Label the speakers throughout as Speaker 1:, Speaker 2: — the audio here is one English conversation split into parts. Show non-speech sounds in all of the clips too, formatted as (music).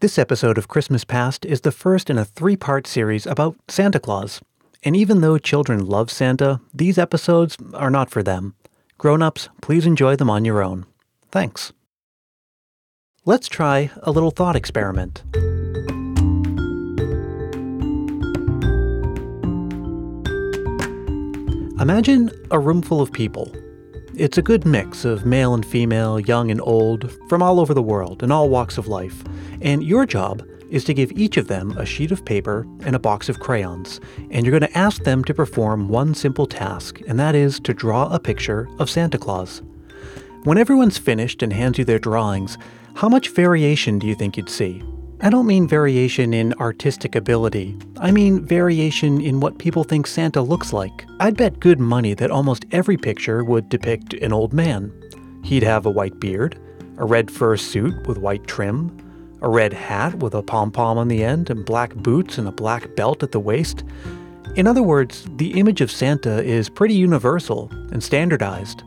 Speaker 1: This episode of Christmas Past is the first in a three part series about Santa Claus. And even though children love Santa, these episodes are not for them. Grown ups, please enjoy them on your own. Thanks. Let's try a little thought experiment. Imagine a room full of people. It's a good mix of male and female, young and old, from all over the world and all walks of life. And your job is to give each of them a sheet of paper and a box of crayons. And you're going to ask them to perform one simple task, and that is to draw a picture of Santa Claus. When everyone's finished and hands you their drawings, how much variation do you think you'd see? I don't mean variation in artistic ability. I mean variation in what people think Santa looks like. I'd bet good money that almost every picture would depict an old man. He'd have a white beard, a red fur suit with white trim, a red hat with a pom pom on the end, and black boots and a black belt at the waist. In other words, the image of Santa is pretty universal and standardized.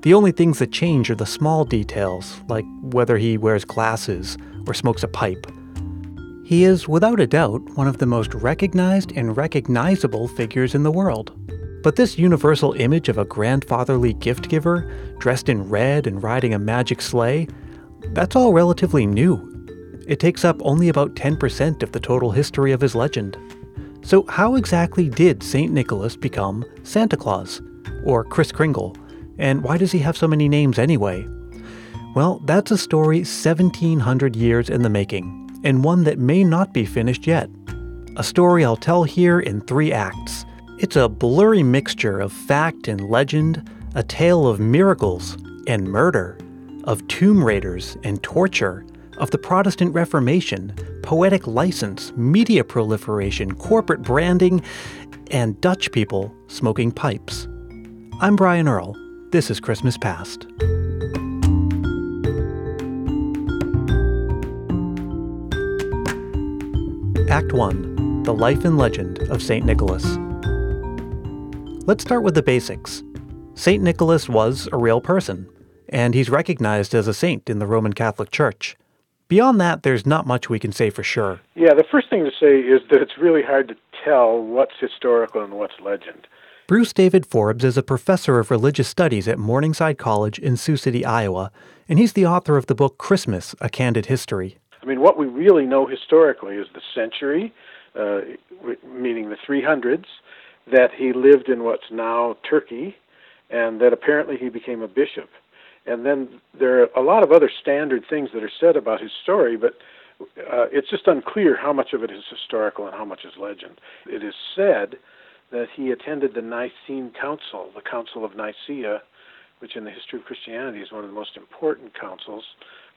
Speaker 1: The only things that change are the small details, like whether he wears glasses or smokes a pipe. He is, without a doubt, one of the most recognized and recognizable figures in the world. But this universal image of a grandfatherly gift giver, dressed in red and riding a magic sleigh, that's all relatively new. It takes up only about 10% of the total history of his legend. So, how exactly did St. Nicholas become Santa Claus? Or Kris Kringle? And why does he have so many names anyway? Well, that's a story 1700 years in the making and one that may not be finished yet. A story I'll tell here in three acts. It's a blurry mixture of fact and legend, a tale of miracles and murder, of tomb raiders and torture, of the Protestant Reformation, poetic license, media proliferation, corporate branding, and Dutch people smoking pipes. I'm Brian Earl. This is Christmas Past. Act 1 The Life and Legend of St. Nicholas. Let's start with the basics. St. Nicholas was a real person, and he's recognized as a saint in the Roman Catholic Church. Beyond that, there's not much we can say for sure.
Speaker 2: Yeah, the first thing to say is that it's really hard to tell what's historical and what's legend.
Speaker 1: Bruce David Forbes is a professor of religious studies at Morningside College in Sioux City, Iowa, and he's the author of the book Christmas A Candid History.
Speaker 2: I mean, what we really know historically is the century, uh, meaning the 300s, that he lived in what's now Turkey, and that apparently he became a bishop. And then there are a lot of other standard things that are said about his story, but uh, it's just unclear how much of it is historical and how much is legend. It is said that he attended the Nicene Council, the Council of Nicaea, which in the history of Christianity is one of the most important councils,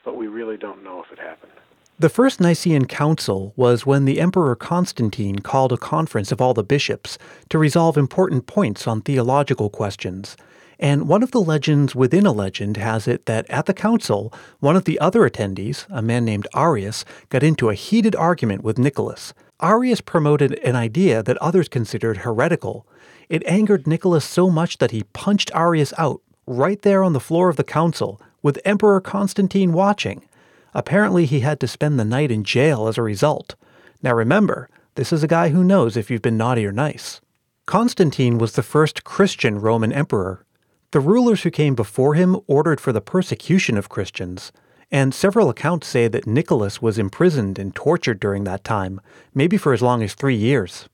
Speaker 2: but we really don't know if it happened.
Speaker 1: The First Nicene Council was when the Emperor Constantine called a conference of all the bishops to resolve important points on theological questions. And one of the legends within a legend has it that at the council, one of the other attendees, a man named Arius, got into a heated argument with Nicholas. Arius promoted an idea that others considered heretical. It angered Nicholas so much that he punched Arius out right there on the floor of the council, with Emperor Constantine watching. Apparently, he had to spend the night in jail as a result. Now remember, this is a guy who knows if you've been naughty or nice. Constantine was the first Christian Roman emperor. The rulers who came before him ordered for the persecution of Christians, and several accounts say that Nicholas was imprisoned and tortured during that time, maybe for as long as three years.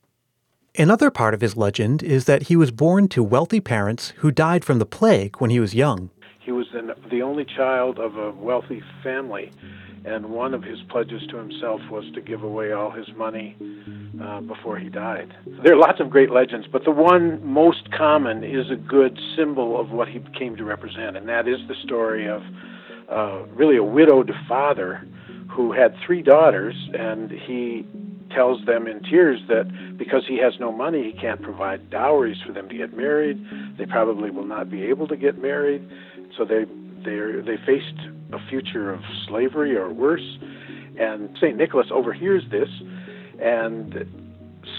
Speaker 1: Another part of his legend is that he was born to wealthy parents who died from the plague when he was young.
Speaker 2: He was the only child of a wealthy family, and one of his pledges to himself was to give away all his money uh, before he died. There are lots of great legends, but the one most common is a good symbol of what he came to represent, and that is the story of uh, really a widowed father who had three daughters, and he tells them in tears that because he has no money, he can't provide dowries for them to get married. They probably will not be able to get married. So they they they faced a future of slavery or worse. And Saint Nicholas overhears this, and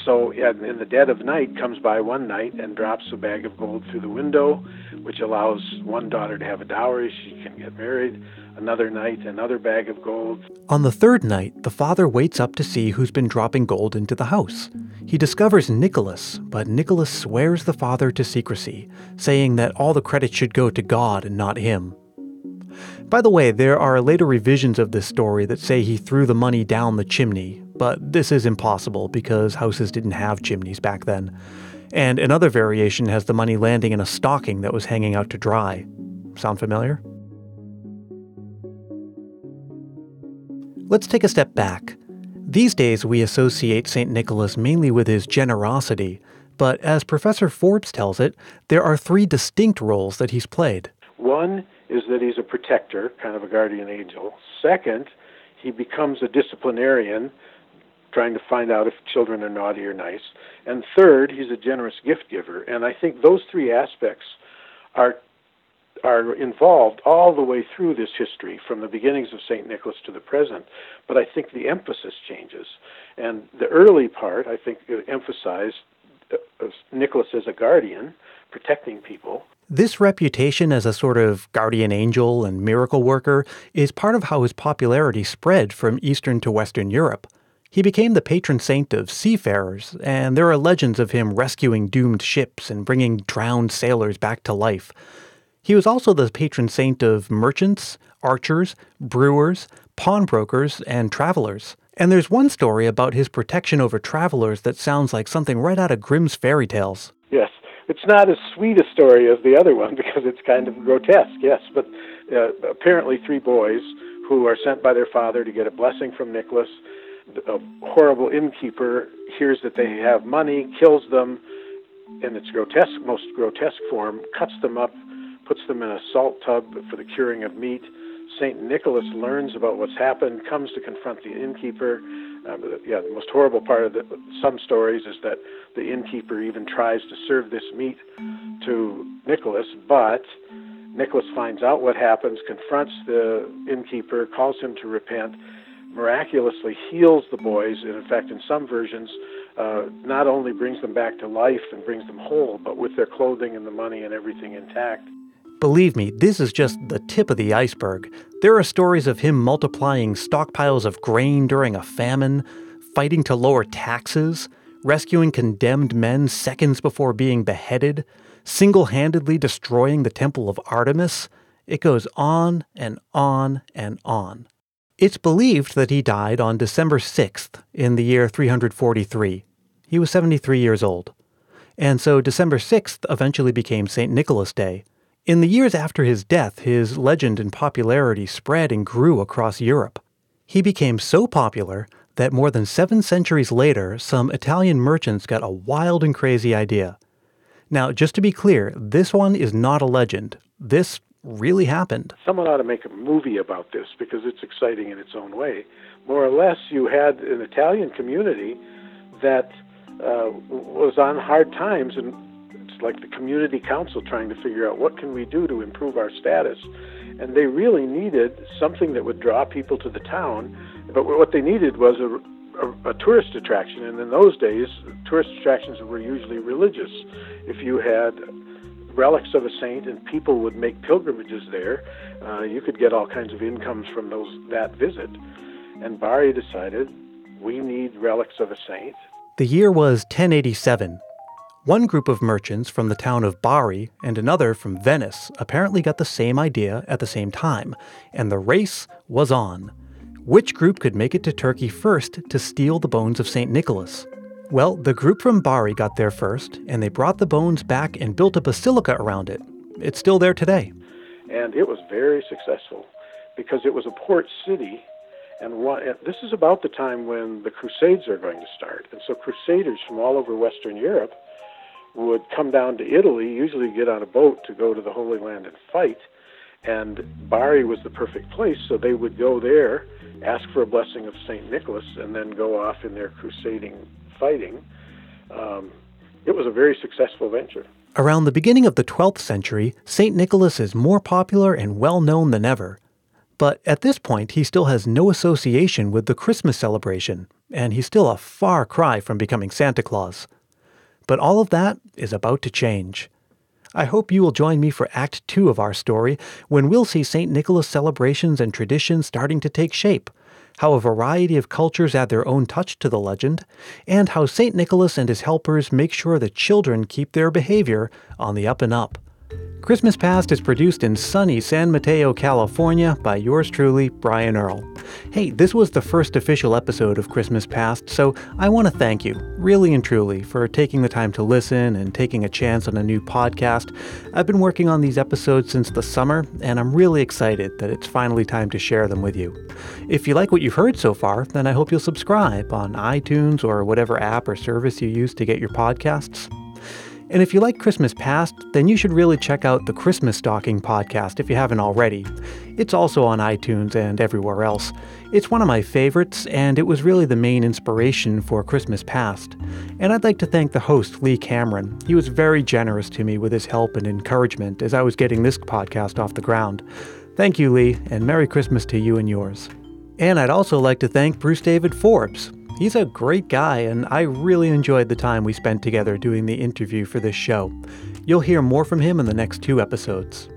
Speaker 2: so in the dead of night comes by one night and drops a bag of gold through the window, which allows one daughter to have a dowry; she can get married. Another night, another bag of gold.
Speaker 1: On the third night, the father waits up to see who's been dropping gold into the house. He discovers Nicholas, but Nicholas swears the father to secrecy, saying that all the credit should go to God and not him. By the way, there are later revisions of this story that say he threw the money down the chimney, but this is impossible because houses didn't have chimneys back then. And another variation has the money landing in a stocking that was hanging out to dry. Sound familiar? Let's take a step back. These days, we associate St. Nicholas mainly with his generosity, but as Professor Forbes tells it, there are three distinct roles that he's played.
Speaker 2: One is that he's a protector, kind of a guardian angel. Second, he becomes a disciplinarian, trying to find out if children are naughty or nice. And third, he's a generous gift giver. And I think those three aspects are are involved all the way through this history, from the beginnings of St. Nicholas to the present. But I think the emphasis changes. And the early part, I think, emphasized uh, Nicholas as a guardian, protecting people.
Speaker 1: This reputation as a sort of guardian angel and miracle worker is part of how his popularity spread from Eastern to Western Europe. He became the patron saint of seafarers, and there are legends of him rescuing doomed ships and bringing drowned sailors back to life. He was also the patron saint of merchants, archers, brewers, pawnbrokers, and travelers. And there's one story about his protection over travelers that sounds like something right out of Grimm's fairy tales.
Speaker 2: Yes, it's not as sweet a story as the other one (laughs) because it's kind of grotesque, yes. But uh, apparently, three boys who are sent by their father to get a blessing from Nicholas. A horrible innkeeper hears that they have money, kills them in its grotesque, most grotesque form, cuts them up, puts them in a salt tub for the curing of meat. St. Nicholas learns about what's happened, comes to confront the innkeeper. Uh, yeah, the most horrible part of the, some stories is that the innkeeper even tries to serve this meat to Nicholas, but Nicholas finds out what happens, confronts the innkeeper, calls him to repent, miraculously heals the boys, and in fact, in some versions, uh, not only brings them back to life and brings them whole, but with their clothing and the money and everything intact.
Speaker 1: Believe me, this is just the tip of the iceberg. There are stories of him multiplying stockpiles of grain during a famine, fighting to lower taxes, rescuing condemned men seconds before being beheaded, single handedly destroying the Temple of Artemis. It goes on and on and on. It's believed that he died on December 6th in the year 343. He was 73 years old. And so December 6th eventually became St. Nicholas Day in the years after his death, his legend and popularity spread and grew across Europe. He became so popular that more than seven centuries later, some Italian merchants got a wild and crazy idea. Now, just to be clear, this one is not a legend. This really happened.
Speaker 2: Someone ought to make a movie about this because it's exciting in its own way. More or less, you had an Italian community that uh, was on hard times and it's like the community council trying to figure out what can we do to improve our status. And they really needed something that would draw people to the town. But what they needed was a, a, a tourist attraction. And in those days, tourist attractions were usually religious. If you had relics of a saint and people would make pilgrimages there, uh, you could get all kinds of incomes from those that visit. And Bari decided we need relics of a saint.
Speaker 1: The year was 1087, one group of merchants from the town of Bari and another from Venice apparently got the same idea at the same time, and the race was on. Which group could make it to Turkey first to steal the bones of St. Nicholas? Well, the group from Bari got there first, and they brought the bones back and built a basilica around it. It's still there today.
Speaker 2: And it was very successful because it was a port city. And what, this is about the time when the Crusades are going to start. And so crusaders from all over Western Europe would come down to Italy, usually get on a boat to go to the Holy Land and fight. And Bari was the perfect place, so they would go there, ask for a blessing of St. Nicholas, and then go off in their crusading fighting. Um, it was a very successful venture.
Speaker 1: Around the beginning of the 12th century, St. Nicholas is more popular and well known than ever. But at this point, he still has no association with the Christmas celebration, and he's still a far cry from becoming Santa Claus. But all of that is about to change. I hope you will join me for Act 2 of our story, when we'll see St. Nicholas celebrations and traditions starting to take shape, how a variety of cultures add their own touch to the legend, and how St. Nicholas and his helpers make sure the children keep their behavior on the up and up. Christmas Past is produced in sunny San Mateo, California by yours truly, Brian Earl. Hey, this was the first official episode of Christmas Past, so I want to thank you, really and truly, for taking the time to listen and taking a chance on a new podcast. I've been working on these episodes since the summer, and I'm really excited that it's finally time to share them with you. If you like what you've heard so far, then I hope you'll subscribe on iTunes or whatever app or service you use to get your podcasts. And if you like Christmas Past, then you should really check out the Christmas Stocking podcast if you haven't already. It's also on iTunes and everywhere else. It's one of my favorites, and it was really the main inspiration for Christmas Past. And I'd like to thank the host, Lee Cameron. He was very generous to me with his help and encouragement as I was getting this podcast off the ground. Thank you, Lee, and Merry Christmas to you and yours. And I'd also like to thank Bruce David Forbes. He's a great guy, and I really enjoyed the time we spent together doing the interview for this show. You'll hear more from him in the next two episodes.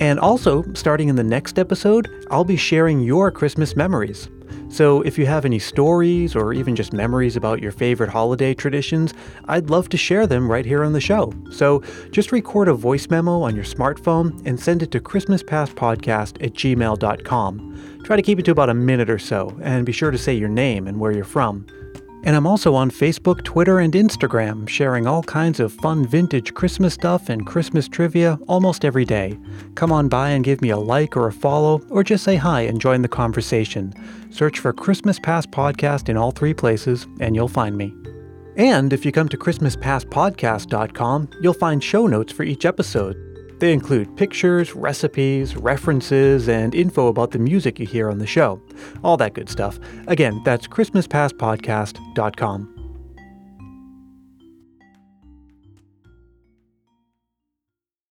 Speaker 1: And also, starting in the next episode, I'll be sharing your Christmas memories. So, if you have any stories or even just memories about your favorite holiday traditions, I'd love to share them right here on the show. So, just record a voice memo on your smartphone and send it to ChristmasPastPodcast at gmail.com. Try to keep it to about a minute or so, and be sure to say your name and where you're from. And I'm also on Facebook, Twitter, and Instagram, sharing all kinds of fun vintage Christmas stuff and Christmas trivia almost every day. Come on by and give me a like or a follow, or just say hi and join the conversation. Search for Christmas Past Podcast in all three places, and you'll find me. And if you come to ChristmasPastPodcast.com, you'll find show notes for each episode. They include pictures, recipes, references, and info about the music you hear on the show. All that good stuff. Again, that's ChristmasPastPodcast.com.